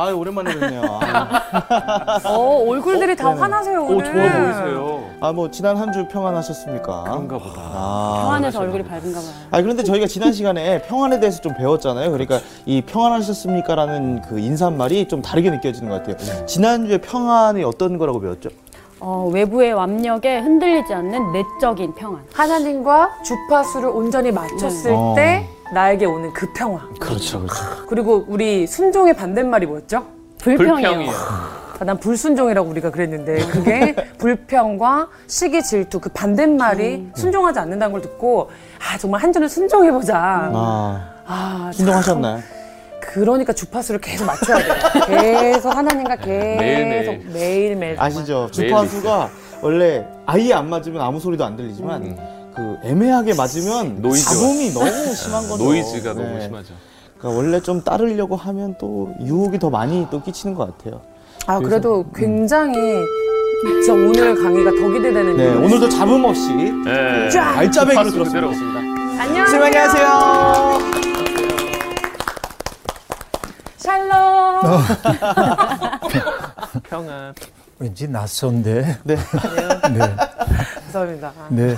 아 오랜만에 뵙네요. 아, 어, 얼굴들이 다 네네. 환하세요, 오, 오늘. 좋아 보이세요. 아, 뭐 지난 한 주 평안하셨습니까? 그런가 보다. 아, 평안해서 얼굴이 밝은가 봐요. 아 그런데 저희가 지난 시간에 평안에 대해서 좀 배웠잖아요. 그러니까 이 평안하셨습니까라는 그 인사말이 좀 다르게 느껴지는 것 같아요. 지난주에 평안이 어떤 거라고 배웠죠? 어, 외부의 압력에 흔들리지 않는 내적인 평안. 하나님과 주파수를 온전히 맞췄을 네. 때 나에게 오는 그 평화. 그렇죠, 그렇죠. 그리고 우리 순종의 반대말이 뭐였죠? 불평이요. 불평이요. 아, 난 불순종이라고 우리가 그랬는데 그게 불평과 시기 질투 그 반대말이 순종하지 않는다는 걸 듣고 아 정말 한 주는 순종해 보자. 아, 아 순종하셨나요? 그러니까 주파수를 계속 맞춰야 돼요. 계속 하나님과 계속 매일매일. 매일매일. 아시죠? 매일 주파수가 원래 아예 안 맞으면 아무 소리도 안 들리지만 음. 그 애매하게 맞으면 노이즈가. 잡음이 너무 심한 거죠. 노이즈가 너무 네. 심하죠. 그러니까 원래 좀 따르려고 하면 또 유혹이 더 많이 또 끼치는 것 같아요. 아 그래도 굉장히 진짜 오늘 강의가 더 기대되는. 네, 일이었어요. 오늘도 잡음 없이 네. 알짜배기 들었습니다. 그대로. 안녕. 안녕하세요. 샬롬. 평안. 왠지 낯선데. 네. 네. 감사합니다. 아, 네.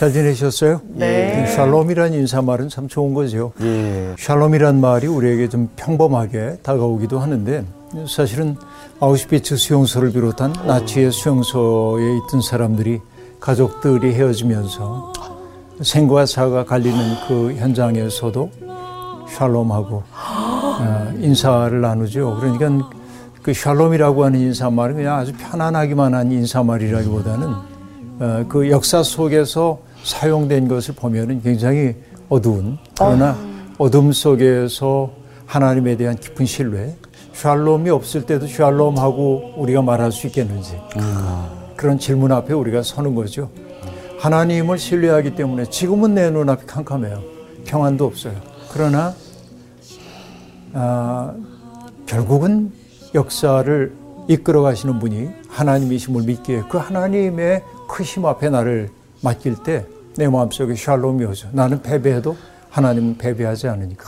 잘 지내셨어요? 네. 샬롬이란 인사말은 참 좋은 거죠. 예. 샬롬이란 말이 우리에게 좀 평범하게 다가오기도 하는데 사실은 아우슈비츠 수용소를 비롯한 나치의 수용소에 있던 사람들이 가족들이 헤어지면서 생과 사가 갈리는 그 현장에서도 샬롬하고 어, 인사를 나누죠. 그러니까 그 샬롬이라고 하는 인사말은 그냥 아주 편안하기만 한 인사말이라기보다는 어, 그 역사 속에서 사용된 것을 보면은 굉장히 어두운 그러나 어둠 속에서 하나님에 대한 깊은 신뢰, 샬롬이 없을 때도 샬롬하고 우리가 말할 수 있겠는지 그런 질문 앞에 우리가 서는 거죠. 하나님을 신뢰하기 때문에 지금은 내 눈앞이 캄캄해요. 평안도 없어요. 그러나 아, 결국은 역사를 이끌어 가시는 분이 하나님이심을 믿기에 그 하나님의 크심 앞에 나를 맡길 때 내 마음속에 샬롬이 오죠. 나는 패배해도 하나님은 패배하지 않으니까.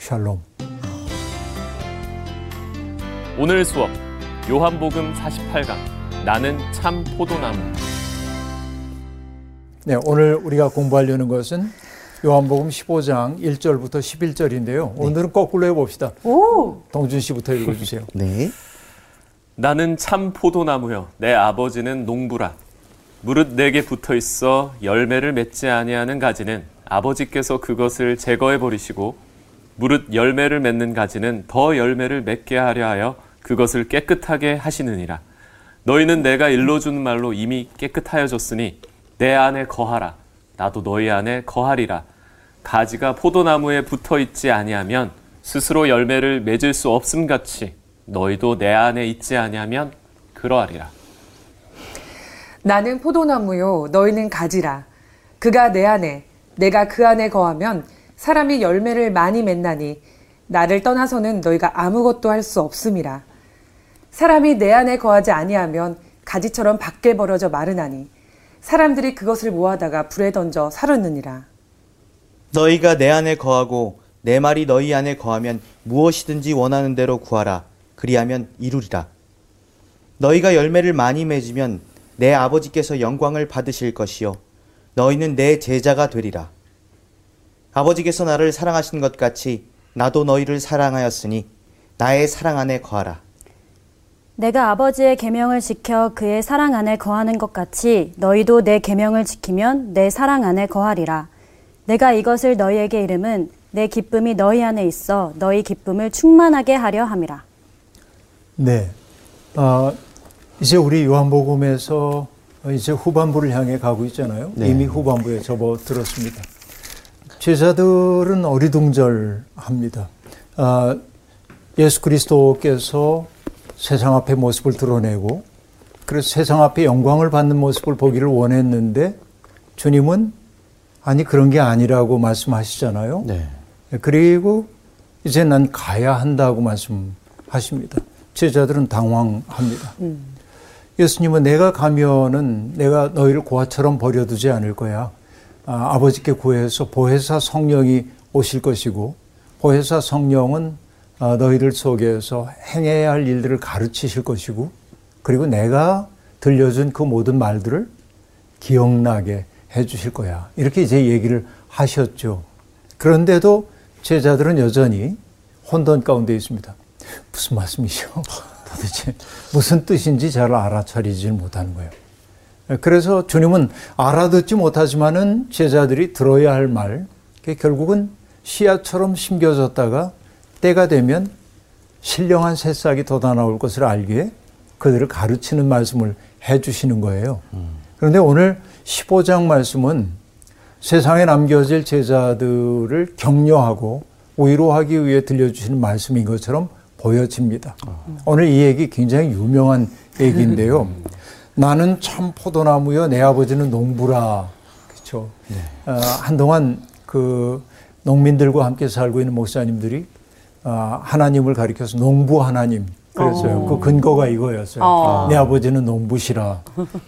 샬롬. 오늘 수업 요한복음 48강 나는 참 포도나무. 네, 오늘 우리가 공부하려는 것은 요한복음 15장 1절부터 11절인데요. 오늘은 거꾸로 해봅시다. 오. 동준 씨부터 읽어주세요. 네. 나는 참 포도나무요 내 아버지는 농부라 무릇 내게 붙어 있어 열매를 맺지 아니하는 가지는 아버지께서 그것을 제거해 버리시고 무릇 열매를 맺는 가지는 더 열매를 맺게 하려 하여 그것을 깨끗하게 하시느니라. 너희는 내가 일러 준 말로 이미 깨끗하여졌으니 내 안에 거하라. 나도 너희 안에 거하리라. 가지가 포도나무에 붙어 있지 아니하면 스스로 열매를 맺을 수 없음 같이 너희도 내 안에 있지 아니하면 그러하리라. 나는 포도나무요, 너희는 가지라. 그가 내 안에, 내가 그 안에 거하면 사람이 열매를 많이 맺나니 나를 떠나서는 너희가 아무것도 할 수 없음이라. 사람이 내 안에 거하지 아니하면 가지처럼 밖에 버려져 마르나니 사람들이 그것을 모아다가 불에 던져 사르느니라. 너희가 내 안에 거하고 내 말이 너희 안에 거하면 무엇이든지 원하는 대로 구하라. 그리하면 이루리라. 너희가 열매를 많이 맺으면 내 아버지께서 영광을 받으실 것이요. 너희는 내 제자가 되리라. 아버지께서 나를 사랑하신 것 같이 나도 너희를 사랑하였으니 나의 사랑 안에 거하라. 내가 아버지의 계명을 지켜 그의 사랑 안에 거하는 것 같이 너희도 내 계명을 지키면 내 사랑 안에 거하리라. 내가 이것을 너희에게 이름은 내 기쁨이 너희 안에 있어 너희 기쁨을 충만하게 하려 함이라. 네. 아, 이제 우리 요한복음에서 이제 후반부를 향해 가고 있잖아요. 네. 이미 후반부에 접어들었습니다. 제자들은 어리둥절합니다. 아, 예수 그리스도께서 세상 앞에 모습을 드러내고 그래서 세상 앞에 영광을 받는 모습을 보기를 원했는데 주님은 아니 그런 게 아니라고 말씀하시잖아요. 네. 그리고 이제 난 가야 한다고 말씀하십니다. 제자들은 당황합니다. 예수님은 내가 가면은 내가 너희를 고아처럼 버려두지 않을 거야. 아, 아버지께 구해서 보혜사 성령이 오실 것이고 보혜사 성령은 아, 너희들 속에서 행해야 할 일들을 가르치실 것이고 그리고 내가 들려준 그 모든 말들을 기억나게 해 주실 거야. 이렇게 이제 얘기를 하셨죠. 그런데도 제자들은 여전히 혼돈 가운데 있습니다. 무슨 말씀이시오? 도대체 무슨 뜻인지 잘 알아차리지 못하는 거예요. 그래서 주님은 알아듣지 못하지만은 제자들이 들어야 할 말, 결국은 씨앗처럼 심겨졌다가 때가 되면 신령한 새싹이 돋아 나올 것을 알기에 그들을 가르치는 말씀을 해 주시는 거예요. 그런데 오늘 15장 말씀은 세상에 남겨질 제자들을 격려하고 위로하기 위해 들려주시는 말씀인 것처럼 보여집니다. 오늘 이 얘기 굉장히 유명한 얘기인데요. 나는 참 포도나무여 내 아버지는 농부라. 그렇죠. 어, 한동안 그 농민들과 함께 살고 있는 목사님들이 어, 하나님을 가리켜서 농부 하나님 그랬어요. 그 근거가 이거였어요. 어. 내 아버지는 농부시라.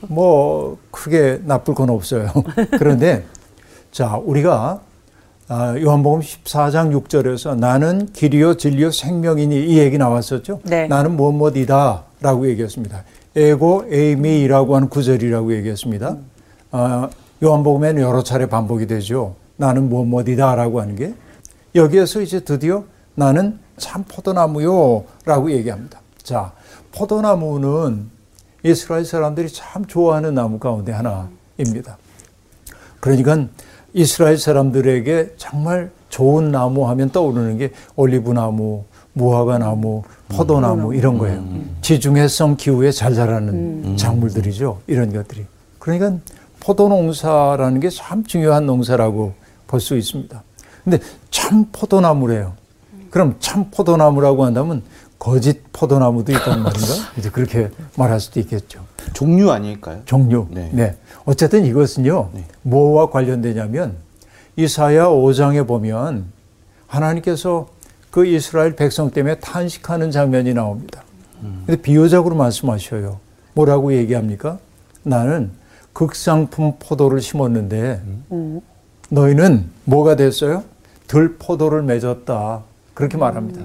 뭐 크게 나쁠 건 없어요. 그런데 자 우리가 아, 요한복음 14장 6절에서 나는 길이요 진리요 생명이니 이 얘기 나왔었죠. 네. 나는 무엇이다라고 얘기했습니다. 에고 에이미라고 하는 구절이라고 얘기했습니다. 아, 요한복음에는 여러 차례 반복이 되죠. 나는 무엇이다라고 하는 게 여기에서 이제 드디어 나는 참 포도나무요라고 얘기합니다. 자, 포도나무는 이스라엘 사람들이 참 좋아하는 나무 가운데 하나입니다. 그러니까 이스라엘 사람들에게 정말 좋은 나무 하면 떠오르는 게 올리브 나무, 무화과 나무, 포도나무 이런 거예요. 지중해성 기후에 잘 자라는 작물들이죠. 이런 것들이. 그러니까 포도 농사라는 게 참 중요한 농사라고 볼 수 있습니다. 근데 참 포도나무래요. 그럼 참 포도나무라고 한다면 거짓 포도나무도 있다는 말인가? 이제 그렇게 말할 수도 있겠죠. 종류 아닐까요? 종류. 네. 네. 어쨌든 이것은요, 뭐와 관련되냐면, 이사야 5장에 보면 하나님께서 그 이스라엘 백성 때문에 탄식하는 장면이 나옵니다. 근데 비유적으로 말씀하셔요. 뭐라고 얘기합니까? 나는 극상품 포도를 심었는데, 너희는 뭐가 됐어요? 들포도를 맺었다. 그렇게 말합니다.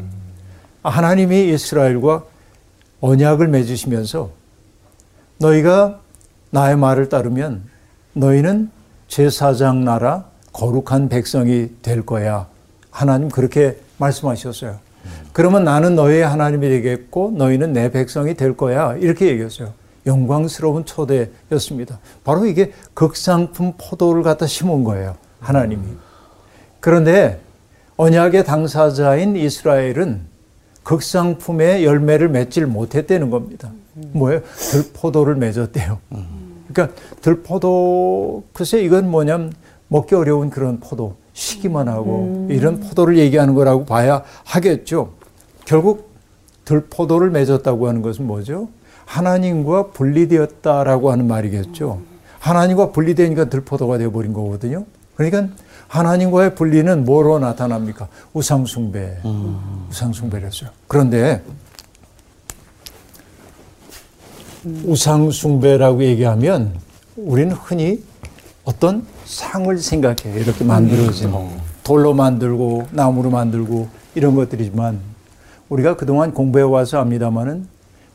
하나님이 이스라엘과 언약을 맺으시면서 너희가 나의 말을 따르면 너희는 제사장 나라 거룩한 백성이 될 거야. 하나님 그렇게 말씀하셨어요. 그러면 나는 너희의 하나님이 되겠고 너희는 내 백성이 될 거야. 이렇게 얘기했어요. 영광스러운 초대였습니다. 바로 이게 극상품 포도를 갖다 심은 거예요. 하나님이. 그런데 언약의 당사자인 이스라엘은 극상품의 열매를 맺질 못했다는 겁니다. 뭐예요? 들포도를 맺었대요. 그러니까 들포도 글쎄 이건 뭐냐면 먹기 어려운 그런 포도 시기만 하고 이런 포도를 얘기하는 거라고 봐야 하겠죠. 결국 들포도를 맺었다고 하는 것은 뭐죠? 하나님과 분리되었다라고 하는 말이겠죠. 하나님과 분리되니까 들포도가 되어버린 거거든요. 그러니까 하나님과의 분리는 뭐로 나타납니까? 우상숭배. 우상숭배랬어요. 그런데 우상숭배라고 얘기하면 우리는 흔히 어떤 상을 생각해요. 이렇게 만들어진 돌로 만들고 나무로 만들고 이런 것들이지만 우리가 그동안 공부해 와서 압니다마는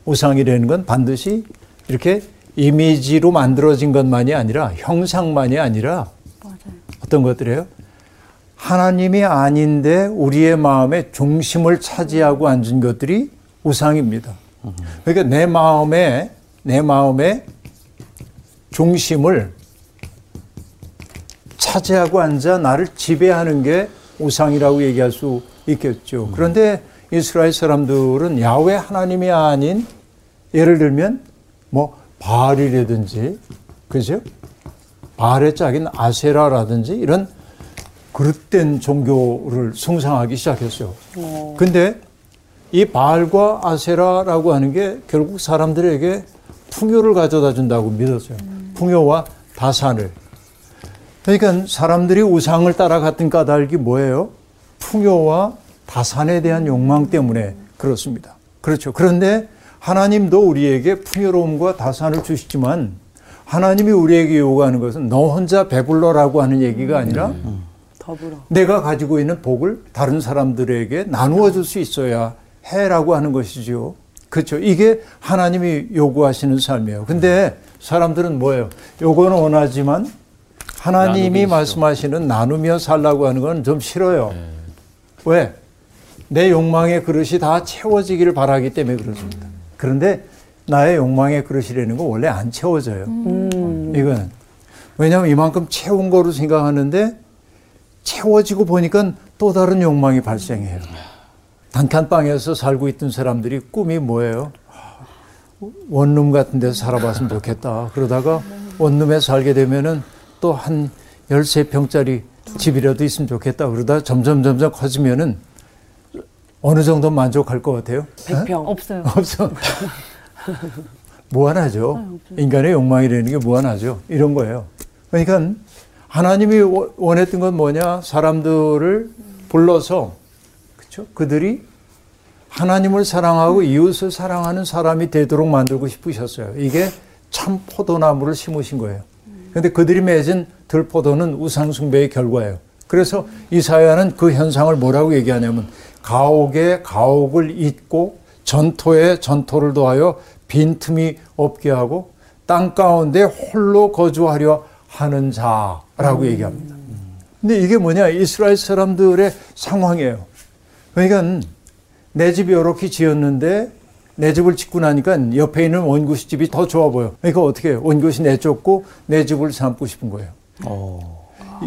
우상이라는 건 반드시 이렇게 이미지로 만들어진 것만이 아니라 형상만이 아니라 어떤 것들이에요? 하나님이 아닌데 우리의 마음의 중심을 차지하고 앉은 것들이 우상입니다. 그러니까 내 마음에 내 마음의 중심을 차지하고 앉아 나를 지배하는 게 우상이라고 얘기할 수 있겠죠. 그런데 이스라엘 사람들은 야훼 하나님이 아닌 예를 들면 뭐 바알이라든지 그죠? 바알의 짝인 아세라라든지 이런 그릇된 종교를 숭상하기 시작했어요. 근데 이 바알과 아세라라고 하는 게 결국 사람들에게 풍요를 가져다 준다고 믿었어요. 풍요와 다산을. 그러니까 사람들이 우상을 따라갔던 까닭이 뭐예요? 풍요와 다산에 대한 욕망 때문에 그렇습니다. 그렇죠. 그런데 하나님도 우리에게 풍요로움과 다산을 주시지만 하나님이 우리에게 요구하는 것은 너 혼자 배불러라고 하는 얘기가 아니라 더불어. 내가 가지고 있는 복을 다른 사람들에게 나누어 줄 수 있어야 해라고 하는 것이죠. 그렇죠. 이게 하나님이 요구하시는 삶이에요. 근데 사람들은 뭐예요? 요거는 원하지만 하나님이 말씀하시는 나누며 살라고 하는 건 좀 싫어요. 왜? 내 욕망의 그릇이 다 채워지기를 바라기 때문에 그렇습니다. 그런데 나의 욕망의 그릇이라는 건 원래 안 채워져요. 이거는. 왜냐하면 이만큼 채운 거로 생각하는데 채워지고 보니까 또 다른 욕망이 발생해요. 단칸방에서 살고 있던 사람들이 꿈이 뭐예요? 원룸 같은 데서 살아봤으면 좋겠다. 그러다가 원룸에 살게 되면은 또 한 13평짜리 집이라도 있으면 좋겠다. 그러다 점점 점점 커지면은 어느 정도 만족할 것 같아요? 100평. 없어요. 없어. 무한하죠. 인간의 욕망이라는 게 무한하죠. 이런 거예요. 그러니까 하나님이 워- 원했던 건 뭐냐? 사람들을 불러서 그렇죠? 그들이 하나님을 사랑하고 이웃을 사랑하는 사람이 되도록 만들고 싶으셨어요. 이게 참 포도나무를 심으신 거예요. 그런데 그들이 맺은 들포도는 우상숭배의 결과예요. 그래서 이사야는 그 현상을 뭐라고 얘기하냐면 가옥에 가옥을 잇고 전토에 전토를 더하여 빈틈이 없게 하고 땅 가운데 홀로 거주하려 하는 자라고 얘기합니다. 근데 이게 뭐냐? 이스라엘 사람들의 상황이에요. 그러니까 내 집이 이렇게 지었는데 내 집을 짓고 나니까 옆에 있는 원구시 집이 더 좋아 보여. 그러니까 어떻게 해요? 원구시 내쫓고 내 집을 삼고 싶은 거예요.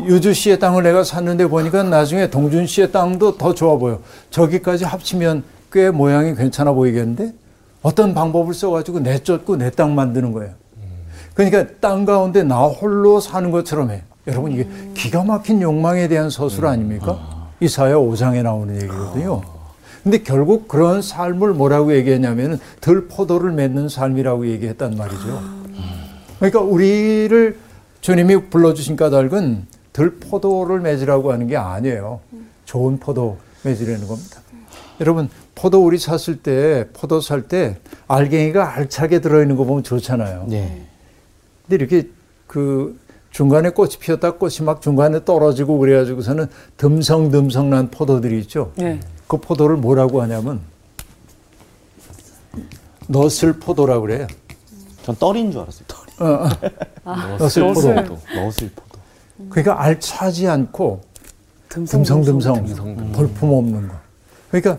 유주 씨의 땅을 내가 샀는데 보니까 나중에 동준 씨의 땅도 더 좋아 보여. 저기까지 합치면 꽤 모양이 괜찮아 보이겠는데 어떤 방법을 써가지고 내쫓고 내 땅 만드는 거예요. 그러니까 땅 가운데 나 홀로 사는 것처럼 해. 여러분 이게 기가 막힌 욕망에 대한 서술 아닙니까? 이사야 5장에 나오는 얘기거든요. 근데 결국 그런 삶을 뭐라고 얘기했냐면은 덜 포도를 맺는 삶이라고 얘기했단 말이죠. 그러니까 우리를 주님이 불러주신 까닭은 덜 포도를 맺으라고 하는 게 아니에요. 좋은 포도 맺으려는 겁니다. 여러분 포도 우리 샀을 때 포도 살 때 알갱이가 알차게 들어있는 거 보면 좋잖아요. 네. 근데 이렇게 그 중간에 꽃이 피었다 꽃이 막 중간에 떨어지고 그래가지고서는 듬성듬성난 포도들이 있죠. 네. 그 포도를 뭐라고 하냐면 너슬 포도라고 그래요. 전 떨인 줄 알았어요. 떨이. 어, 어. 너슬 포도. 너슬 포도. 그러니까 알차지 않고 듬성듬성. 듬성듬성 듬성듬성. 볼품 없는 거. 그러니까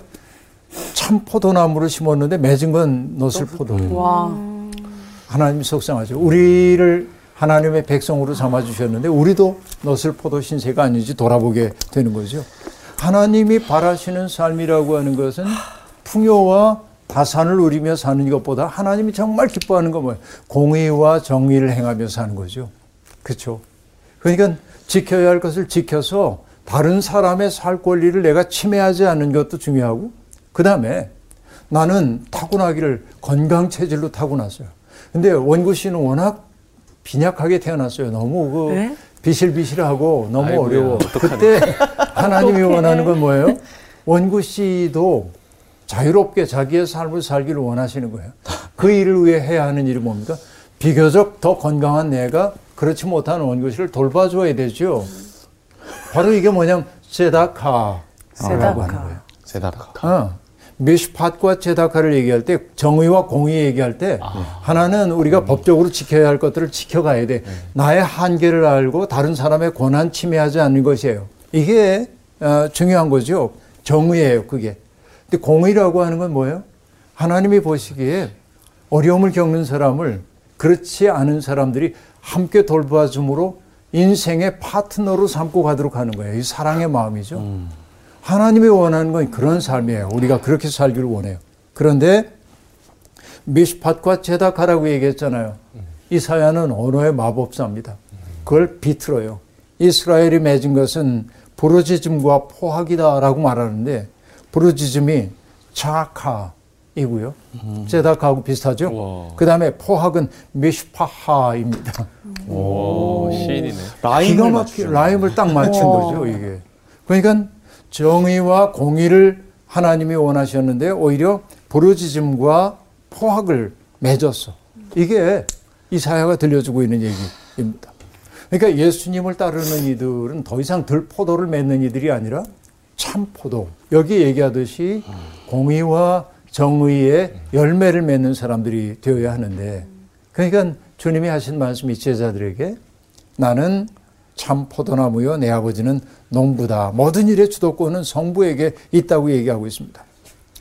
참 포도나무를 심었는데 맺은 건 너슬 포도예요. 와. 하나님이 속상하죠. 우리를 하나님의 백성으로 삼아 주셨는데 우리도 너슬 포도 신세가 아닌지 돌아보게 되는 거죠. 하나님이 바라시는 삶이라고 하는 것은 풍요와 다산을 누리며 사는 것보다 하나님이 정말 기뻐하는 건 뭐예요? 공의와 정의를 행하며 사는 거죠. 그렇죠. 그러니까 지켜야 할 것을 지켜서 다른 사람의 살 권리를 내가 침해하지 않는 것도 중요하고 그 다음에 나는 타고나기를 건강 체질로 타고났어요. 근데 원구 씨는 워낙 빈약하게 태어났어요. 너무 그 네? 비실비실하고 너무 아이고야, 어려워. 어떡하냐. 그때 하나님이 원하는 건 뭐예요? 원구 씨도 자유롭게 자기의 삶을 살기를 원하시는 거예요. 그 일을 위해 해야 하는 일이 뭡니까? 비교적 더 건강한 내가 그렇지 못한 원구 씨를 돌봐줘야 되죠. 바로 이게 뭐냐면 세다카라고 세다카. 하는 거예요. 세다카. 어. 미슈팟과 제다카를 얘기할 때 정의와 공의 얘기할 때 하나는 우리가 법적으로 지켜야 할 것들을 지켜가야 돼. 나의 한계를 알고 다른 사람의 권한 침해하지 않는 것이에요. 이게 어, 중요한 거죠. 정의예요, 그게. 근데 공의라고 하는 건 뭐예요? 하나님이 보시기에 어려움을 겪는 사람을 그렇지 않은 사람들이 함께 돌봐줌으로 인생의 파트너로 삼고 가도록 하는 거예요. 이 사랑의 마음이죠. 하나님이 원하는 건 그런 삶이에요. 우리가 그렇게 살기를 원해요. 그런데 미스팟과 제다카라고 얘기했잖아요. 이사야는 언어의 마법사입니다. 그걸 비틀어요. 이스라엘이 맺은 것은 부르짖음과 포악이다라고 말하는데 부르짖음이 자카이고요. 제다카하고 비슷하죠. 그 다음에 포악은 미슈파하입니다. 오, 시인이네. 기가 라임을. 라임을 딱 맞춘 거죠, 이게. 그러니까 정의와 공의를 하나님이 원하셨는데 오히려 부르짖음과 포악을 맺었어. 이게 이사야가 들려주고 있는 얘기입니다. 그러니까 예수님을 따르는 이들은 더 이상 들 포도를 맺는 이들이 아니라 참 포도. 여기 얘기하듯이 공의와 정의의 열매를 맺는 사람들이 되어야 하는데 그러니까 주님이 하신 말씀이 제자들에게 나는 참 포도나무요 내 아버지는 농부다. 모든 일의 주도권은 성부에게 있다고 얘기하고 있습니다.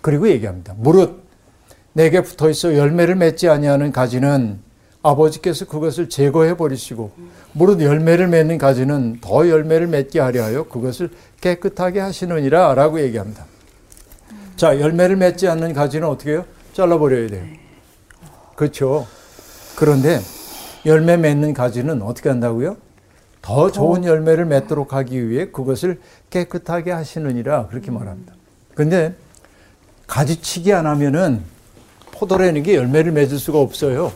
그리고 얘기합니다. 무릇 내게 붙어 있어 열매를 맺지 아니하는 가지는 아버지께서 그것을 제거해 버리시고 무릇 열매를 맺는 가지는 더 열매를 맺게 하려 하여 그것을 깨끗하게 하시느니라라고 얘기합니다. 자, 열매를 맺지 않는 가지는 어떻게 해요? 잘라 버려야 돼요. 그렇죠. 그런데 열매 맺는 가지는 어떻게 한다고요? 더 좋은 열매를 맺도록 하기 위해 그것을 깨끗하게 하시느니라 그렇게 말합니다. 근데 가지치기 안 하면은 포도라는 게 열매를 맺을 수가 없어요.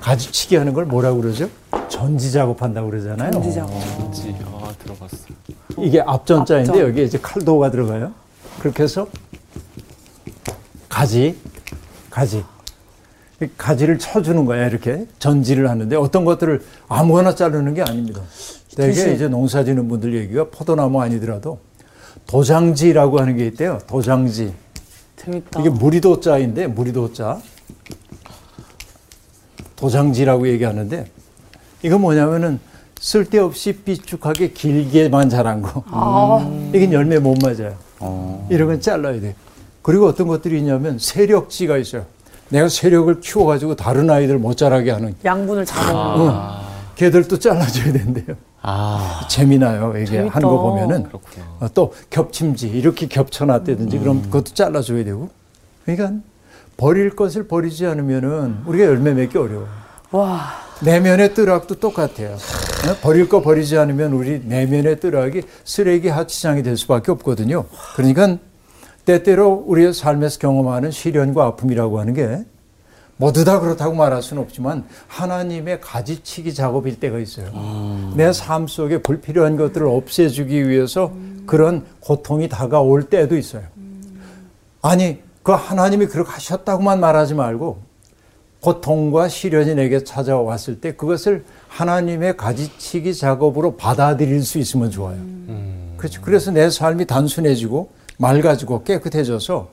가지치기 하는 걸 뭐라고 그러죠? 전지 작업한다고 그러잖아요. 전지 작업. 뭔지 아 들어봤어. 이게 앞전자인데 앞전. 여기에 이제 칼도가 들어가요. 그렇게 해서 가지, 가지. 이 가지를 쳐주는 거야, 이렇게. 전지를 하는데 어떤 것들을 아무거나 자르는 게 아닙니다. 대개 이제 농사 지는 분들 얘기가 포도나무 아니더라도 도장지라고 하는 게 있대요. 도장지. 재밌다. 이게 무리도자인데, 무리도자. 도장지라고 얘기하는데, 이거 뭐냐면은 쓸데없이 삐죽하게 길게만 자란 거. 아, 이게 열매 못 맞아요. 어. 이런 건 잘라야 돼. 그리고 어떤 것들이 있냐면 세력지가 있어요. 내가 세력을 키워가지고 다른 아이들 못 자라게 하는 양분을 잡아. 응. 걔들도 잘라줘야 된대요. 아. 재미나요. 이게 재밌다. 하는 거 보면은. 어, 또 겹침지 이렇게 겹쳐놨다든지 그럼 그것도 잘라줘야 되고. 그러니까 버릴 것을 버리지 않으면은 우리가 열매 맺기 어려워. 와, 내면의 뜨락도 똑같아요. 어? 버릴 거 버리지 않으면 우리 내면의 뜨락이 쓰레기 하치장이 될 수밖에 없거든요. 그러니까 때때로 우리의 삶에서 경험하는 시련과 아픔이라고 하는 게 모두 다 그렇다고 말할 수는 없지만 하나님의 가지치기 작업일 때가 있어요. 내삶 속에 불필요한 것들을 없애주기 위해서 그런 고통이 다가올 때도 있어요. 아니, 그 하나님이 그렇게 하셨다고만 말하지 말고 고통과 시련이 내게 찾아왔을 때 그것을 하나님의 가지치기 작업으로 받아들일 수 있으면 좋아요. 그렇죠. 그래서 내 삶이 단순해지고 맑아지고 깨끗해져서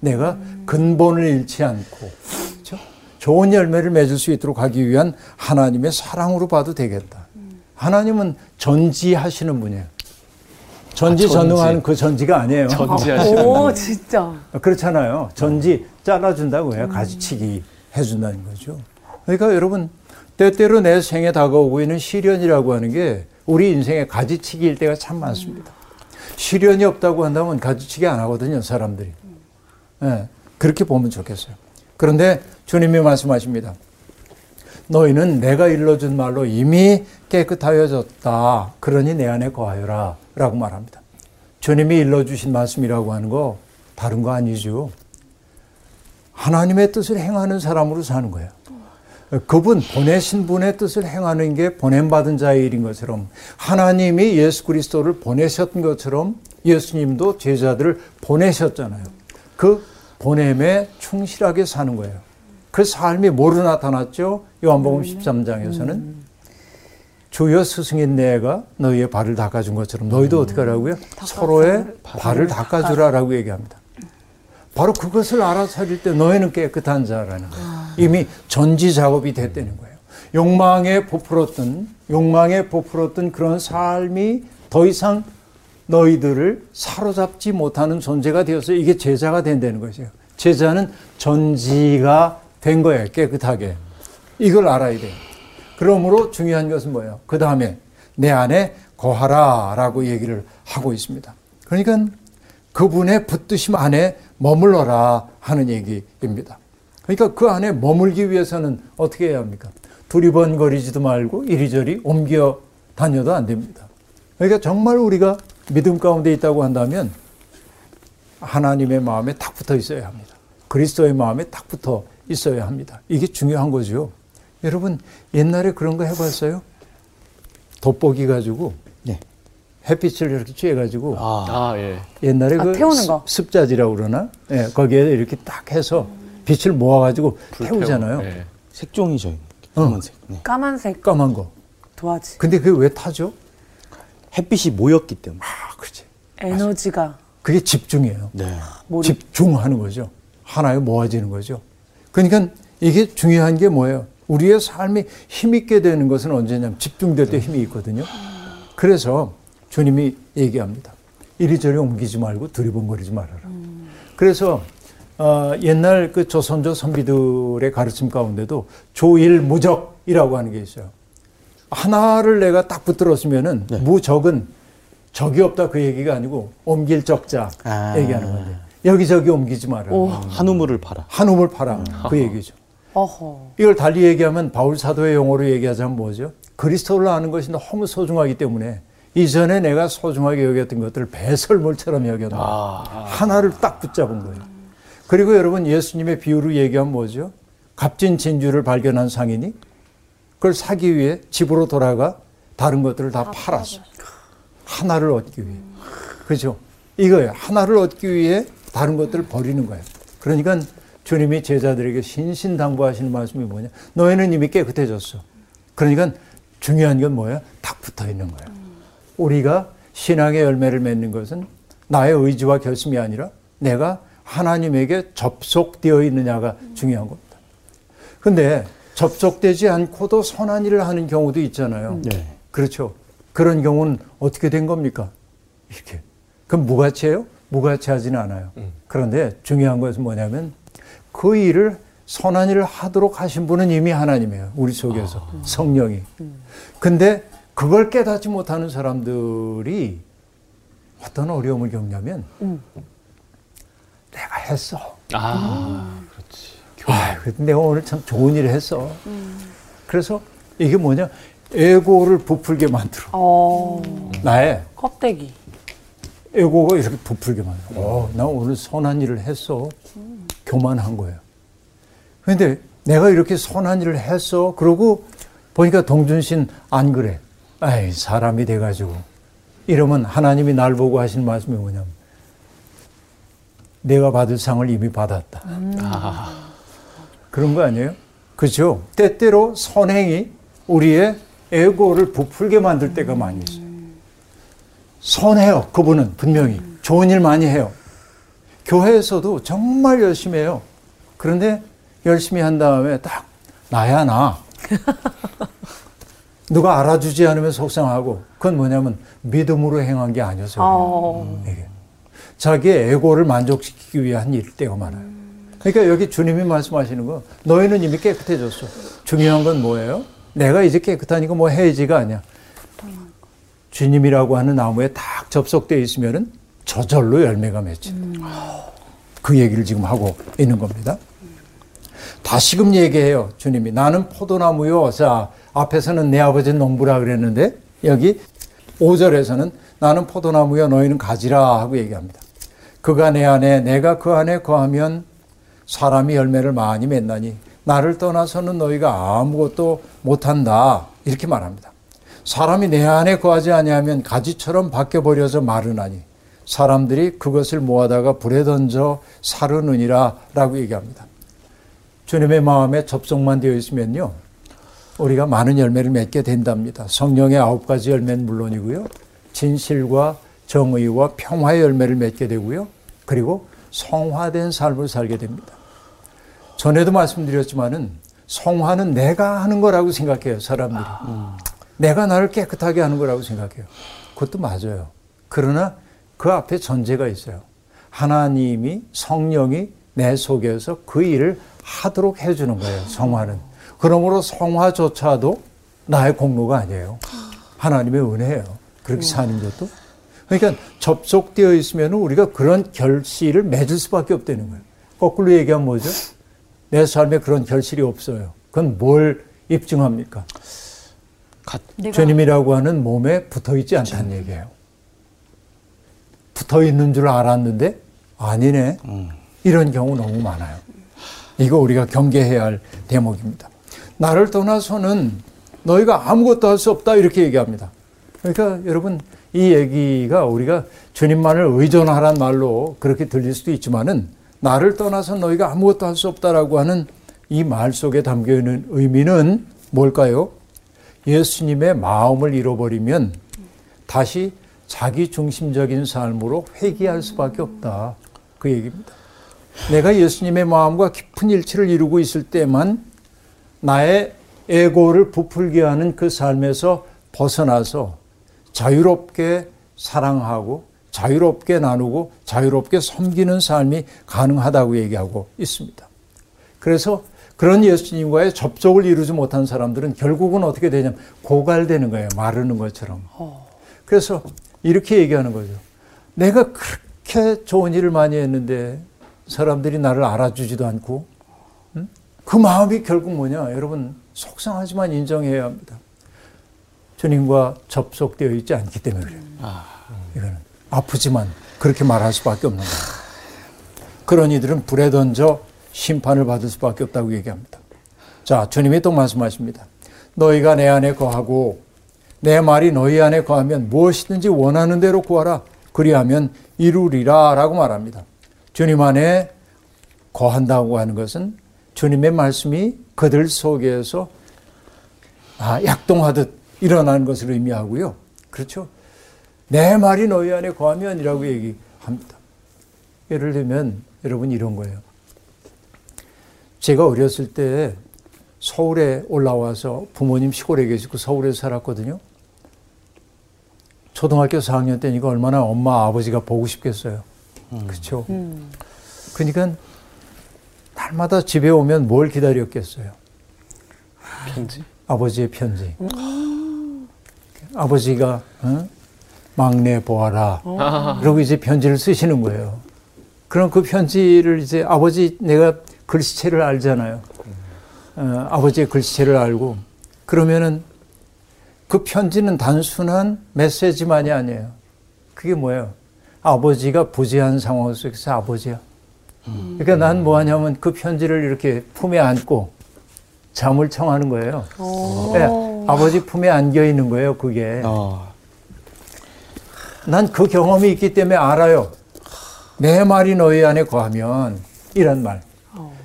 내가 근본을 잃지 않고 그렇죠? 좋은 열매를 맺을 수 있도록 하기 위한 하나님의 사랑으로 봐도 되겠다. 하나님은 전지하시는 분이에요. 전지 아. 전능하는 그 전지가 아니에요. 전지하시는 오, 진짜. 그렇잖아요. 전지 잘라준다고 해요. 가지치기 해준다는 거죠. 그러니까 여러분, 때때로 내 생에 다가오고 있는 시련이라고 하는 게 우리 인생의 가지치기일 때가 참 많습니다. 시련이 없다고 한다면 가지치기 안 하거든요, 사람들이. 예, 그렇게 보면 좋겠어요. 그런데 주님이 말씀하십니다. 너희는 내가 일러준 말로 이미 깨끗하여졌다. 그러니 내 안에 거하여라. 라고 말합니다. 주님이 일러주신 말씀이라고 하는 거 다른 거 아니죠. 하나님의 뜻을 행하는 사람으로 사는 거예요. 그분 보내신 분의 뜻을 행하는 게 보냄받은 자의 일인 것처럼 하나님이 예수 그리스도를 보내셨던 것처럼 예수님도 제자들을 보내셨잖아요. 그 보냄에 충실하게 사는 거예요. 그 삶이 뭐로 나타났죠? 요한복음 13장에서는 주여 스승인 내가 너희의 발을 닦아준 것처럼 너희도 어떻게 하라고요? 서로의 발을 닦아주라라고 얘기합니다. 바로 그것을 알아차릴 때 너희는 깨끗한 자라는 거예요. 이미 전지 작업이 됐다는 거예요. 욕망에 부풀었던 욕망에 부풀었던 그런 삶이 더 이상 너희들을 사로잡지 못하는 존재가 되어서 이게 제자가 된다는 것이에요. 제자는 전지가 된 거예요. 깨끗하게. 이걸 알아야 돼요. 그러므로 중요한 것은 뭐예요? 그 다음에 내 안에 거하라 라고 얘기를 하고 있습니다. 그러니까 그분의 붙드심 안에 머물러라 하는 얘기입니다. 그러니까 그 안에 머물기 위해서는 어떻게 해야 합니까? 두리번거리지도 말고 이리저리 옮겨 다녀도 안 됩니다. 그러니까 정말 우리가 믿음 가운데 있다고 한다면 하나님의 마음에 탁 붙어 있어야 합니다. 그리스도의 마음에 탁 붙어 있어야 합니다. 이게 중요한 거죠. 여러분 옛날에 그런 거 해봤어요? 돋보기 가지고 네. 햇빛을 이렇게 쬐가지고 아. 아 예. 옛날에 아, 그 태우는 거. 습- 습자지라고 그러나? 예, 거기에 이렇게 딱 해서 빛을 모아가지고 불 태우잖아요. 태워. 예. 색종이죠. 어. 검은색. 네. 까만색. 까만 거. 도화지. 근데 그게 왜 타죠? 햇빛이 모였기 때문에. 아, 그렇지. 에너지가 그게 집중이에요. 네. 집중하는 거죠. 하나에 모아지는 거죠. 그러니까 이게 중요한 게 뭐예요? 우리의 삶이 힘있게 되는 것은 언제냐면 집중될 때 힘이 있거든요. 그래서 주님이 얘기합니다. 이리저리 옮기지 말고 두리번거리지 말아라. 그래서 어, 옛날 그 조선조 선비들의 가르침 가운데도 조일무적이라고 하는 게 있어요. 하나를 내가 딱 붙들었으면은 무적은 적이 없다 그 얘기가 아니고 옮길 적자 아. 얘기하는 건데 여기저기 옮기지 말아라. 오. 한 우물을 팔아. 한 우물 팔아 그 얘기죠. 어허. 이걸 달리 얘기하면 바울 사도의 용어로 얘기하자면 뭐죠? 그리스도를 아는 것이 너무 소중하기 때문에 이전에 내가 소중하게 여겼던 것들을 배설물처럼 여겼나 하나를 딱 붙잡은 거예요. 그리고 여러분 예수님의 비유로 얘기하면 뭐죠? 값진 진주를 발견한 상인이 그걸 사기 위해 집으로 돌아가 다른 것들을 다 팔았어. 하나를 얻기 위해. 그죠? 이거예요. 하나를 얻기 위해 다른 것들을 버리는 거예요. 그러니까 주님이 제자들에게 신신당부하시는 말씀이 뭐냐? 너희는 이미 깨끗해졌어. 그러니까 중요한 건 뭐야? 딱 붙어 있는 거야. 우리가 신앙의 열매를 맺는 것은 나의 의지와 결심이 아니라 내가 하나님에게 접속되어 있느냐가 중요한 겁니다. 근데 접속되지 않고도 선한 일을 하는 경우도 있잖아요. 네. 그렇죠. 그런 경우는 어떻게 된 겁니까? 이렇게. 그럼 무가치예요? 무가치하지는 않아요. 그런데 중요한 것은 뭐냐면 그 일을 선한 일을 하도록 하신 분은 이미 하나님이에요. 우리 속에서 성령이. 근데 그걸 깨닫지 못하는 사람들이 어떤 어려움을 겪냐면 내가 했어. 아, 아, 근데 내가 오늘 참 좋은 일을 했어. 그래서 이게 뭐냐? 에고를 부풀게 만들어. 어. 나의 껍데기. 에고가 이렇게 부풀게 만들어. 어, 나 오늘 선한 일을 했어. 교만한 거예요. 근데 내가 이렇게 선한 일을 했어. 그러고 보니까 동준신 안 그래. 아이, 사람이 돼가지고. 이러면 하나님이 날 보고 하시는 말씀이 뭐냐면 내가 받을 상을 이미 받았다. 그런 거 아니에요? 그죠? 때때로 선행이 우리의 에고를 부풀게 만들 때가 많이 있어요. 선해요. 그분은 분명히. 좋은 일 많이 해요. 교회에서도 정말 열심히 해요. 그런데 열심히 한 다음에 딱 나야 나. 누가 알아주지 않으면 속상하고 그건 뭐냐면 믿음으로 행한 게 아니어서. 어. 이게 자기의 에고를 만족시키기 위한 일 때가 많아요. 그러니까 여기 주님이 말씀하시는 거 너희는 이미 깨끗해졌어. 중요한 건 뭐예요? 내가 이제 깨끗하니까 뭐 해야지가 아니야. 주님이라고 하는 나무에 딱 접속되어 있으면은 저절로 열매가 맺힌다. 그 얘기를 지금 하고 있는 겁니다. 다시금 얘기해요. 주님이 나는 포도나무요. 자 앞에서는 내 아버지 농부라 그랬는데 여기 5절에서는 나는 포도나무요. 너희는 가지라 하고 얘기합니다. 그가 내 안에 내가 그 안에 거하면 사람이 열매를 많이 맺나니 나를 떠나서는 너희가 아무것도 못한다 이렇게 말합니다. 사람이 내 안에 거하지 아니하면 가지처럼 바뀌어 버려서 마르나니 사람들이 그것을 모아다가 불에 던져 사르느니라라고 얘기합니다. 주님의 마음에 접속만 되어 있으면요. 우리가 많은 열매를 맺게 된답니다. 성령의 아홉 가지 열매는 물론이고요. 진실과 정의와 평화의 열매를 맺게 되고요. 그리고 성화된 삶을 살게 됩니다. 전에도 말씀드렸지만은 성화는 내가 하는 거라고 생각해요, 사람들이. 내가 나를 깨끗하게 하는 거라고 생각해요. 그것도 맞아요. 그러나 그 앞에 전제가 있어요. 하나님이 성령이 내 속에서 그 일을 하도록 해주는 거예요, 성화는. 그러므로 성화조차도 나의 공로가 아니에요. 하나님의 은혜예요. 그렇게 사는 것도. 그러니까 접속되어 있으면 우리가 그런 결실을 맺을 수밖에 없다는 거예요. 거꾸로 얘기하면 뭐죠? 내 삶에 그런 결실이 없어요. 그건 뭘 입증합니까? 주님이라고 하는 몸에 붙어 있지 않다는 얘기예요. 붙어 있는 줄 알았는데 아니네. 이런 경우 너무 많아요. 이거 우리가 경계해야 할 대목입니다. 나를 떠나서는 너희가 아무것도 할 수 없다 이렇게 얘기합니다. 그러니까 여러분 이 얘기가 우리가 주님만을 의존하란 말로 그렇게 들릴 수도 있지만은 나를 떠나서 너희가 아무것도 할 수 없다라고 하는 이 말 속에 담겨 있는 의미는 뭘까요? 예수님의 마음을 잃어버리면 다시 자기 중심적인 삶으로 회귀할 수밖에 없다. 그 얘기입니다. 내가 예수님의 마음과 깊은 일치를 이루고 있을 때만 나의 에고를 부풀게 하는 그 삶에서 벗어나서 자유롭게 사랑하고 자유롭게 나누고 자유롭게 섬기는 삶이 가능하다고 얘기하고 있습니다. 그래서 그런 예수님과의 접촉을 이루지 못한 사람들은 결국은 어떻게 되냐면 고갈되는 거예요. 마르는 것처럼. 그래서 이렇게 얘기하는 거죠. 내가 그렇게 좋은 일을 많이 했는데 사람들이 나를 알아주지도 않고 음? 그 마음이 결국 뭐냐? 여러분 속상하지만 인정해야 합니다. 주님과 접속되어 있지 않기 때문에 그래요. 이거는 아프지만 그렇게 말할 수밖에 없는 거예요. 그런 이들은 불에 던져 심판을 받을 수밖에 없다고 얘기합니다. 자, 주님이 또 말씀하십니다. 너희가 내 안에 거하고 내 말이 너희 안에 거하면 무엇이든지 원하는 대로 구하라. 그리하면 이루리라 라고 말합니다. 주님 안에 거한다고 하는 것은 주님의 말씀이 그들 속에서 아, 약동하듯 일어나는 것을 의미하고요. 그렇죠? 내 말이 너희 안에 거하면이라고 얘기합니다. 예를 들면 여러분 이런 거예요. 제가 어렸을 때 서울에 올라와서 부모님 시골에 계시고 서울에 살았거든요. 초등학교 4학년 때니까 얼마나 엄마 아버지가 보고 싶겠어요. 그렇죠. 그러니까 날마다 집에 오면 뭘 기다렸겠어요. 편지? 아버지의 편지. 아버지가 어? 막내 보아라. 그러고 이제 편지를 쓰시는 거예요. 그럼 그 편지를 이제 아버지 내가 글씨체를 알잖아요. 어, 아버지의 글씨체를 알고 그러면은 그 편지는 단순한 메시지만이 아니에요. 그게 뭐예요? 아버지가 부재한 상황 속에서 아버지야. 그러니까 난 뭐 하냐면 그 편지를 이렇게 품에 안고 잠을 청하는 거예요. 네, 아버지 품에 안겨 있는 거예요, 그게. 어. 난그 경험이 있기 때문에 알아요. 내 말이 너희 안에 거하면 이런 말.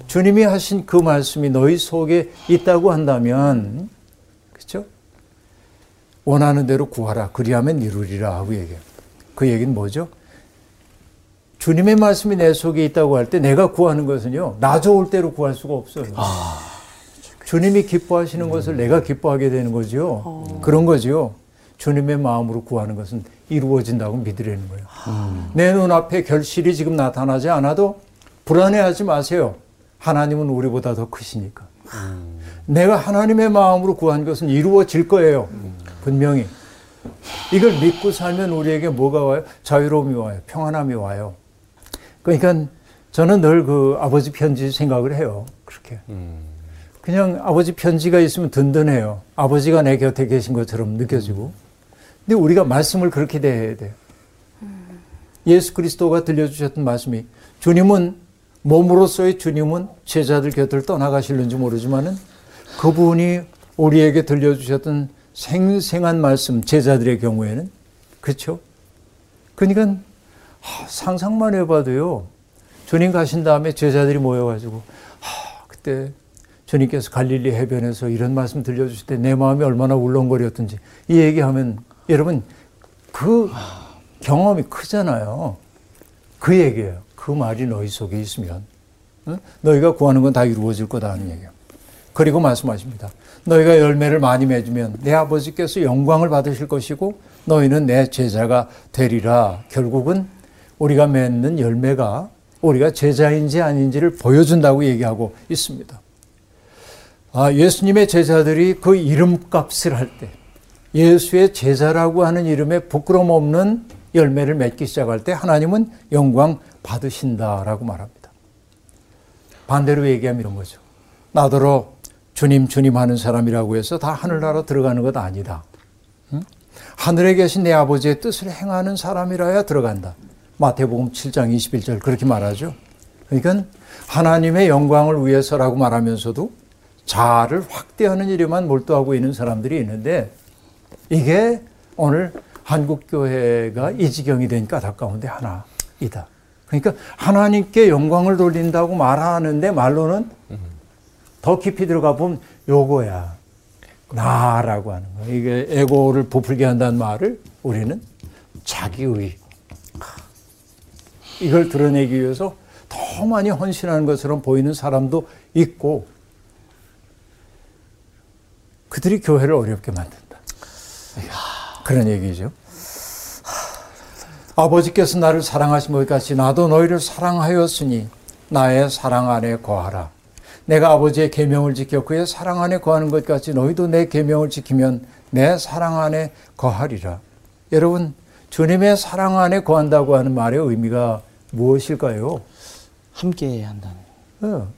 주님이 하신 그 말씀이 너희 속에 있다고 한다면 그렇죠? 원하는 대로 구하라. 그리하면 이루리라 하고 얘기해요. 그 얘기는 뭐죠? 주님의 말씀이 내 속에 있다고 할 때 내가 구하는 것은요. 나 좋을 대로 구할 수가 없어요. 주님이 기뻐하시는 것을 내가 기뻐하게 되는 거죠. 그런 거죠. 주님의 마음으로 구하는 것은 이루어진다고 믿으려는 거예요. 내 눈앞에 결실이 지금 나타나지 않아도 불안해하지 마세요. 하나님은 우리보다 더 크시니까. 내가 하나님의 마음으로 구한 것은 이루어질 거예요. 분명히. 이걸 믿고 살면 우리에게 뭐가 와요? 자유로움이 와요. 평안함이 와요. 그러니까 저는 늘 그 아버지 편지 생각을 해요. 그렇게. 그냥 아버지 편지가 있으면 든든해요. 아버지가 내 곁에 계신 것처럼 느껴지고. 근데 우리가 말씀을 그렇게 대해야 돼요. 예수 그리스도가 들려주셨던 말씀이 주님은 몸으로서의 주님은 제자들 곁을 떠나가실는지 모르지만은 그분이 우리에게 들려주셨던 생생한 말씀 제자들의 경우에는 그렇죠. 그러니까 하, 상상만 해봐도요. 주님 가신 다음에 제자들이 모여가지고 하, 그때 주님께서 갈릴리 해변에서 이런 말씀 들려주실 때 내 마음이 얼마나 울렁거렸던지 이 얘기하면 여러분 그 경험이 크잖아요. 그 얘기예요. 그 말이 너희 속에 있으면 응? 너희가 구하는 건 다 이루어질 거다 하는 얘기예요. 그리고 말씀하십니다. 너희가 열매를 많이 맺으면 내 아버지께서 영광을 받으실 것이고 너희는 내 제자가 되리라. 결국은 우리가 맺는 열매가 우리가 제자인지 아닌지를 보여준다고 얘기하고 있습니다. 아, 예수님의 제자들이 그 이름값을 할 때, 예수의 제자라고 하는 이름에 부끄럼 없는 열매를 맺기 시작할 때 하나님은 영광 받으신다라고 말합니다. 반대로 얘기하면 이런 거죠. 나더러 주님, 주님 하는 사람이라고 해서 다 하늘나라 들어가는 것 아니다. 응? 하늘에 계신 내 아버지의 뜻을 행하는 사람이라야 들어간다. 마태복음 7장 21절 그렇게 말하죠. 그러니까 하나님의 영광을 위해서라고 말하면서도 자아를 확대하는 일에만 몰두하고 있는 사람들이 있는데 이게 오늘 한국 교회가 이 지경이 된 까닭 가운데 하나이다. 그러니까 하나님께 영광을 돌린다고 말하는데 말로는 더 깊이 들어가 보면 요거야. 나라고 하는 거예요. 이게 에고를 부풀게 한다는 말을 우리는 자기의 이걸 드러내기 위해서 더 많이 헌신하는 것처럼 보이는 사람도 있고 그들이 교회를 어렵게 만든다. 그런 얘기죠. 아버지께서 나를 사랑하신 것 같이 나도 너희를 사랑하였으니 나의 사랑 안에 거하라. 내가 아버지의 계명을 지켜 그의 사랑 안에 거하는 것 같이 너희도 내 계명을 지키면 내 사랑 안에 거하리라. 여러분, 주님의 사랑 안에 거한다고 하는 말의 의미가 무엇일까요? 함께 한다는. 어,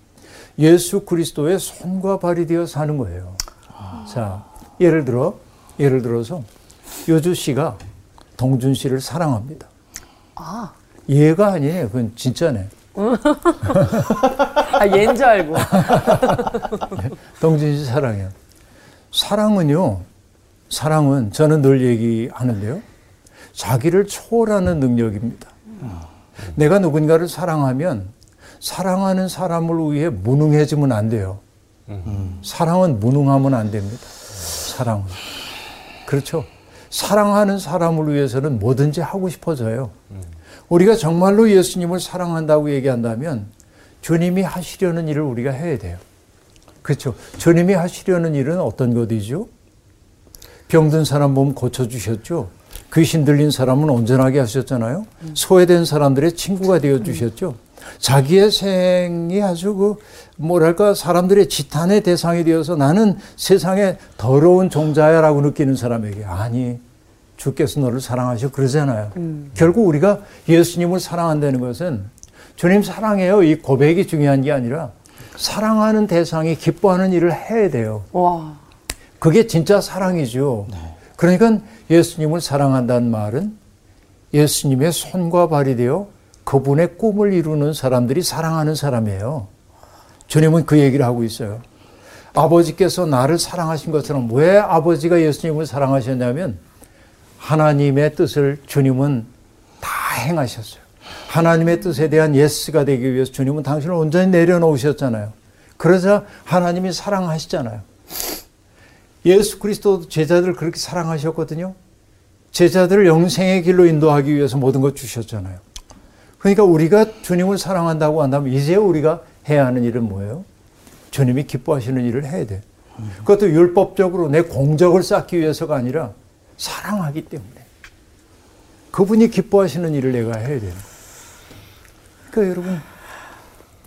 예수 그리스도의 손과 발이 되어 사는 거예요. 자, 예를 들어, 예를 들어서 요주 씨가 동준 씨를 사랑합니다. 아, 얘가 아니에요. 그건 진짜네. 아 얘인 줄 알고. 동준 씨 사랑해요. 사랑은요, 사랑은 저는 늘 얘기하는데요. 자기를 초월하는 능력입니다. 내가 누군가를 사랑하면 사랑하는 사람을 위해 무능해지면 안 돼요. 사랑은 무능하면 안 됩니다. 사랑은. 그렇죠. 사랑하는 사람을 위해서는 뭐든지 하고 싶어져요. 우리가 정말로 예수님을 사랑한다고 얘기한다면 주님이 하시려는 일을 우리가 해야 돼요. 그렇죠. 주님이 하시려는 일은 어떤 것이죠? 병든 사람 몸 고쳐주셨죠. 귀신 들린 사람은 온전하게 하셨잖아요. 소외된 사람들의 친구가 되어 주셨죠. 자기의 생이 아주 그 뭐랄까 사람들의 지탄의 대상이 되어서 나는 세상에 더러운 종자야라고 느끼는 사람에게 아니 주께서 너를 사랑하셔 그러잖아요. 결국 우리가 예수님을 사랑한다는 것은 주님 사랑해요 이 고백이 중요한 게 아니라 사랑하는 대상이 기뻐하는 일을 해야 돼요. 와. 그게 진짜 사랑이죠. 그러니까 예수님을 사랑한다는 말은 예수님의 손과 발이 되어 그분의 꿈을 이루는 사람들이 사랑하는 사람이에요. 주님은 그 얘기를 하고 있어요. 아버지께서 나를 사랑하신 것처럼 왜 아버지가 예수님을 사랑하셨냐면 하나님의 뜻을 주님은 다 행하셨어요. 하나님의 뜻에 대한 yes가 되기 위해서 주님은 당신을 온전히 내려놓으셨잖아요. 그러자 하나님이 사랑하시잖아요. 예수 그리스도 제자들을 그렇게 사랑하셨거든요. 제자들을 영생의 길로 인도하기 위해서 모든 것 주셨잖아요. 그러니까 우리가 주님을 사랑한다고 한다면 이제 우리가 해야 하는 일은 뭐예요? 주님이 기뻐하시는 일을 해야 돼. 그것도 율법적으로 내 공적을 쌓기 위해서가 아니라 사랑하기 때문에. 그분이 기뻐하시는 일을 내가 해야 돼요. 그러니까 여러분,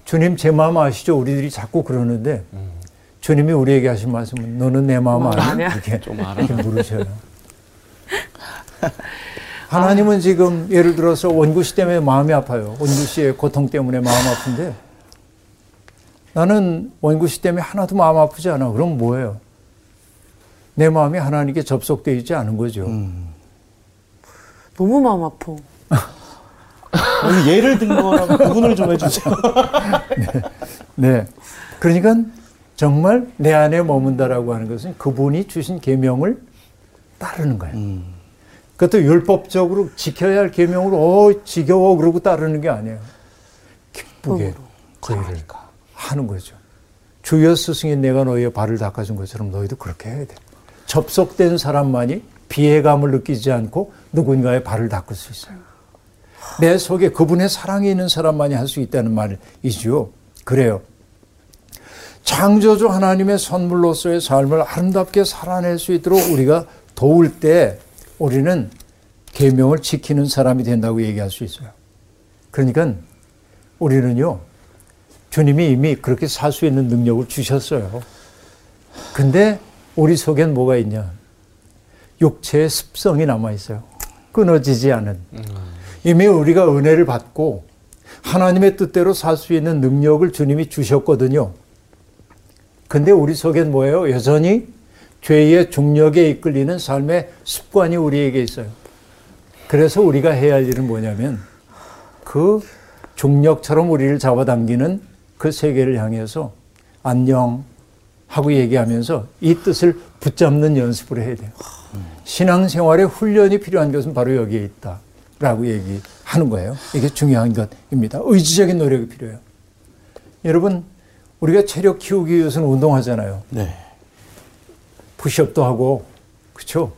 주님 제 마음 아시죠? 우리들이 자꾸 그러는데 주님이 우리에게 하신 말씀은 너는 내 마음 아냐? 이렇게, 이렇게 물으셔요. 하나님은 지금 예를 들어서 원구 씨 때문에 마음이 아파요. 원구 씨의 고통 때문에 마음 아픈데 나는 원구 씨 때문에 하나도 마음 아프지 않아. 그럼 뭐예요? 내 마음이 하나님께 접속되어 있지 않은 거죠. 너무 마음 아파. 오늘 예를 든 거랑 구분을 좀 해주세요. 네. 그러니까 정말 내 안에 머문다라고 하는 것은 그분이 주신 계명을 따르는 거예요. 그것도 율법적으로 지켜야 할 계명으로 어 지겨워 그러고 따르는 게 아니에요. 기쁘게 그를 하는 거죠. 주여 스승이 내가 너희의 발을 닦아준 것처럼 너희도 그렇게 해야 돼. 접속된 사람만이 비애감을 느끼지 않고 누군가의 발을 닦을 수 있어요. 내 속에 그분의 사랑이 있는 사람만이 할 수 있다는 말이죠. 그래요. 창조주 하나님의 선물로서의 삶을 아름답게 살아낼 수 있도록 우리가 도울 때 우리는 계명을 지키는 사람이 된다고 얘기할 수 있어요. 그러니까 우리는요. 주님이 이미 그렇게 살 수 있는 능력을 주셨어요. 근데 우리 속엔 뭐가 있냐? 육체의 습성이 남아 있어요. 끊어지지 않은. 이미 우리가 은혜를 받고 하나님의 뜻대로 살 수 있는 능력을 주님이 주셨거든요. 근데 우리 속엔 뭐예요? 여전히 죄의 중력에 이끌리는 삶의 습관이 우리에게 있어요. 그래서 우리가 해야 할 일은 뭐냐면 그 중력처럼 우리를 잡아당기는 그 세계를 향해서 안녕 하고 얘기하면서 이 뜻을 붙잡는 연습을 해야 돼요. 신앙생활에 훈련이 필요한 것은 바로 여기에 있다. 라고 얘기하는 거예요. 이게 중요한 것입니다. 의지적인 노력이 필요해요. 여러분, 우리가 체력 키우기 위해서는 운동하잖아요. 네. 푸시업도 하고, 그쵸?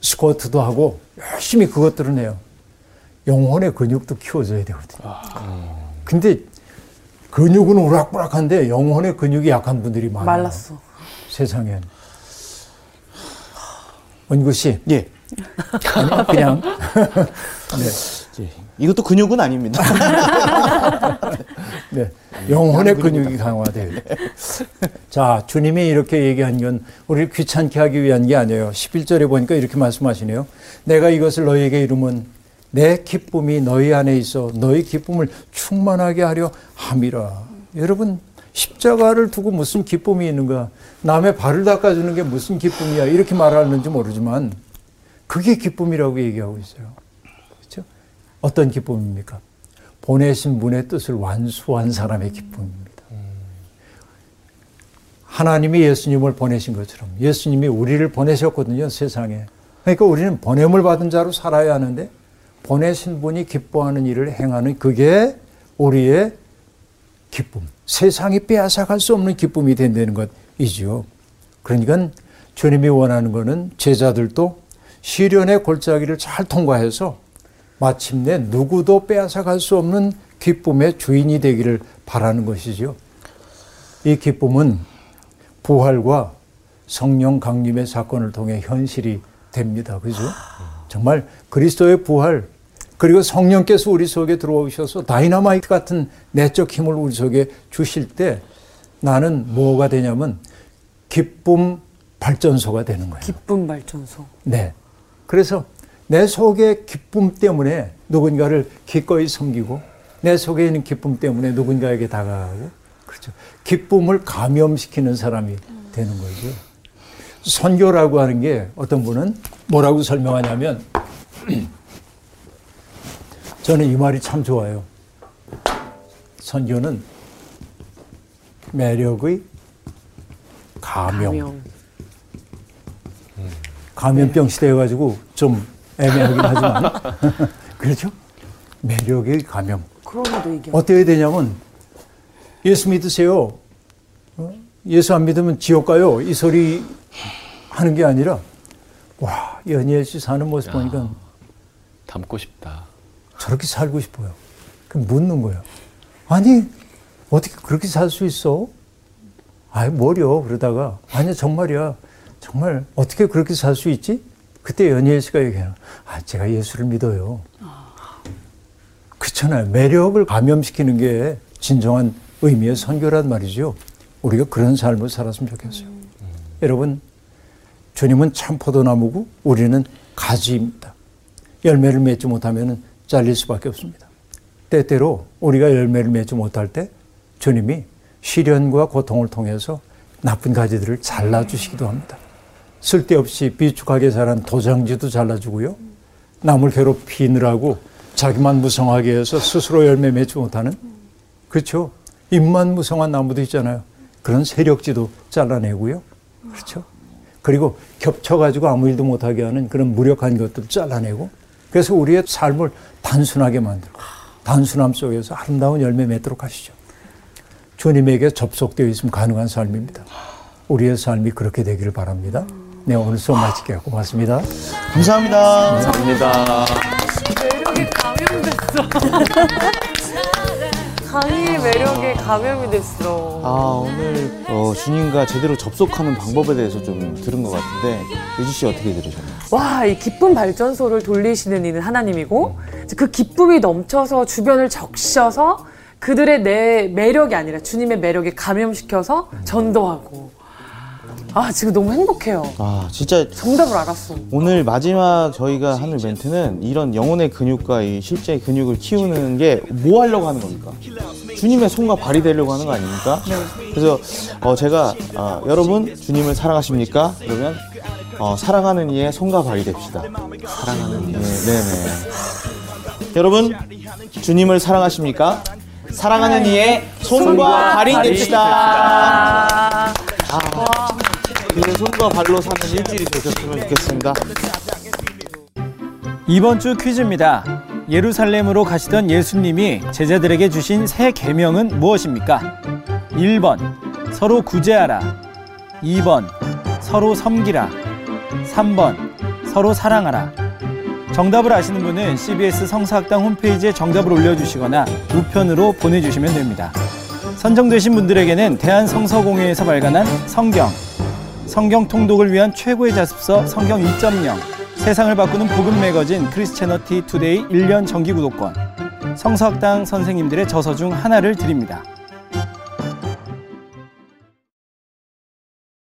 스쿼트도 하고, 열심히 그것들은 해요. 영혼의 근육도 키워줘야 되거든요. 근데 근육은 우락부락한데 영혼의 근육이 약한 분들이 많아요. 말랐어. 세상엔. 원구 씨, 예. 아니, 그냥. 네. 예. 이것도 근육은 아닙니다. 네. 영혼의 근육이 강화돼요. 자, 주님이 이렇게 얘기한 건 우리를 귀찮게 하기 위한 게 아니에요. 11절에 보니까 이렇게 말씀하시네요. 내가 이것을 너희에게 이루면 내 기쁨이 너희 안에 있어 너희 기쁨을 충만하게 하려 함이라. 여러분, 십자가를 두고 무슨 기쁨이 있는가? 남의 발을 닦아주는 게 무슨 기쁨이야? 이렇게 말하는지 모르지만 그게 기쁨이라고 얘기하고 있어요. 어떤 기쁨입니까? 보내신 분의 뜻을 완수한 사람의 기쁨입니다. 하나님이 예수님을 보내신 것처럼 예수님이 우리를 보내셨거든요, 세상에. 그러니까 우리는 보냄을 받은 자로 살아야 하는데 보내신 분이 기뻐하는 일을 행하는 그게 우리의 기쁨. 세상이 빼앗아갈 수 없는 기쁨이 된다는 것이지요. 그러니까 주님이 원하는 것은 제자들도 시련의 골짜기를 잘 통과해서 마침내 누구도 빼앗아갈 수 없는 기쁨의 주인이 되기를 바라는 것이죠. 이 기쁨은 부활과 성령 강림의 사건을 통해 현실이 됩니다. 그죠? 정말 그리스도의 부활, 그리고 성령께서 우리 속에 들어오셔서 다이나마이트 같은 내적 힘을 우리 속에 주실 때 나는 뭐가 되냐면 기쁨 발전소가 되는 거예요. 기쁨 발전소. 네. 그래서 내 속의 기쁨 때문에 누군가를 기꺼이 섬기고 내 속에 있는 기쁨 때문에 누군가에게 다가가고 그렇죠. 기쁨을 감염시키는 사람이 되는 거죠. 선교라고 하는 게 어떤 분은 뭐라고 설명하냐면 저는 이 말이 참 좋아요. 선교는 매력의 감염. 감염병 시대여가지고 좀 애매하긴 하지만 그렇죠? 매력의 감염. 코로나도 얘기. 어떻게 되냐면 예수 믿으세요. 어? 예수 안 믿으면 지옥 가요. 이 소리 하는 게 아니라 와 연희엘 씨 사는 모습 보니까 닮고 싶다. 저렇게 살고 싶어요. 그럼 묻는 거예요. 아니 어떻게 그렇게 살 수 있어? 아이 뭐려 그러다가 아니 정말이야. 정말 어떻게 그렇게 살 수 있지? 그때 연희엘 씨가 얘기해요. 아 제가 예수를 믿어요. 그렇잖아요. 매력을 감염시키는 게 진정한 의미의 선교란 말이죠. 우리가 그런 삶을 살았으면 좋겠어요. 여러분, 주님은 참 포도나무고 우리는 가지입니다. 열매를 맺지 못하면 잘릴 수밖에 없습니다. 때때로 우리가 열매를 맺지 못할 때 주님이 시련과 고통을 통해서 나쁜 가지들을 잘라주시기도 합니다. 쓸데없이 비축하게 자란 도장지도 잘라주고요. 남을 괴롭히느라고 자기만 무성하게 해서 스스로 열매 맺지 못하는 그렇죠. 입만 무성한 나무도 있잖아요. 그런 세력지도 잘라내고요. 그렇죠. 그리고 겹쳐가지고 아무 일도 못하게 하는 그런 무력한 것도 잘라내고 그래서 우리의 삶을 단순하게 만들고 단순함 속에서 아름다운 열매 맺도록 하시죠. 주님에게 접속되어 있으면 가능한 삶입니다. 우리의 삶이 그렇게 되기를 바랍니다. 네, 오늘 수업 마칠게요. 고맙습니다. 감사합니다. 감사합니다. 매력에 감염됐어. 강의의 매력에 감염이 됐어. 아 오늘 어, 주님과 제대로 접속하는 방법에 대해서 좀 들은 것 같은데 유지 씨 어떻게 들으셨나요? 와, 이 기쁨 발전소를 돌리시는 이는 하나님이고 그 기쁨이 넘쳐서 주변을 적셔서 그들의 내 매력이 아니라 주님의 매력에 감염시켜서 전도하고. 아, 지금 너무 행복해요. 아 진짜 정답을 알았어. 오늘 마지막 저희가 하는 멘트는 이런 영혼의 근육과 이 실제 근육을 키우는 게 뭐 하려고 하는 겁니까? 주님의 손과 발이 되려고 하는 거 아닙니까? 그래서 어, 제가 어, 여러분 주님을 사랑하십니까? 그러면 어, 사랑하는 이의 손과 발이 됩시다. 사랑하는 이. 네, 네네. 여러분 주님을 사랑하십니까? 사랑하는 이의 손과 발이 됩시다. 그 손과 발로 사는 일주일이 되셨으면 좋겠습니다. 이번 주 퀴즈입니다. 예루살렘으로 가시던 예수님이 제자들에게 주신 새 계명은 무엇입니까? 1번 서로 구제하라. 2번 서로 섬기라. 3번 서로 사랑하라. 정답을 아시는 분은 CBS 성서학당 홈페이지에 정답을 올려주시거나 우편으로 보내주시면 됩니다. 선정되신 분들에게는 대한성서공회에서 발간한 성경, 성경 통독을 위한 최고의 자습서 성경 2.0, 세상을 바꾸는 복음 매거진 Christianity Today 1년 정기 구독권, 성서학당 선생님들의 저서 중 하나를 드립니다.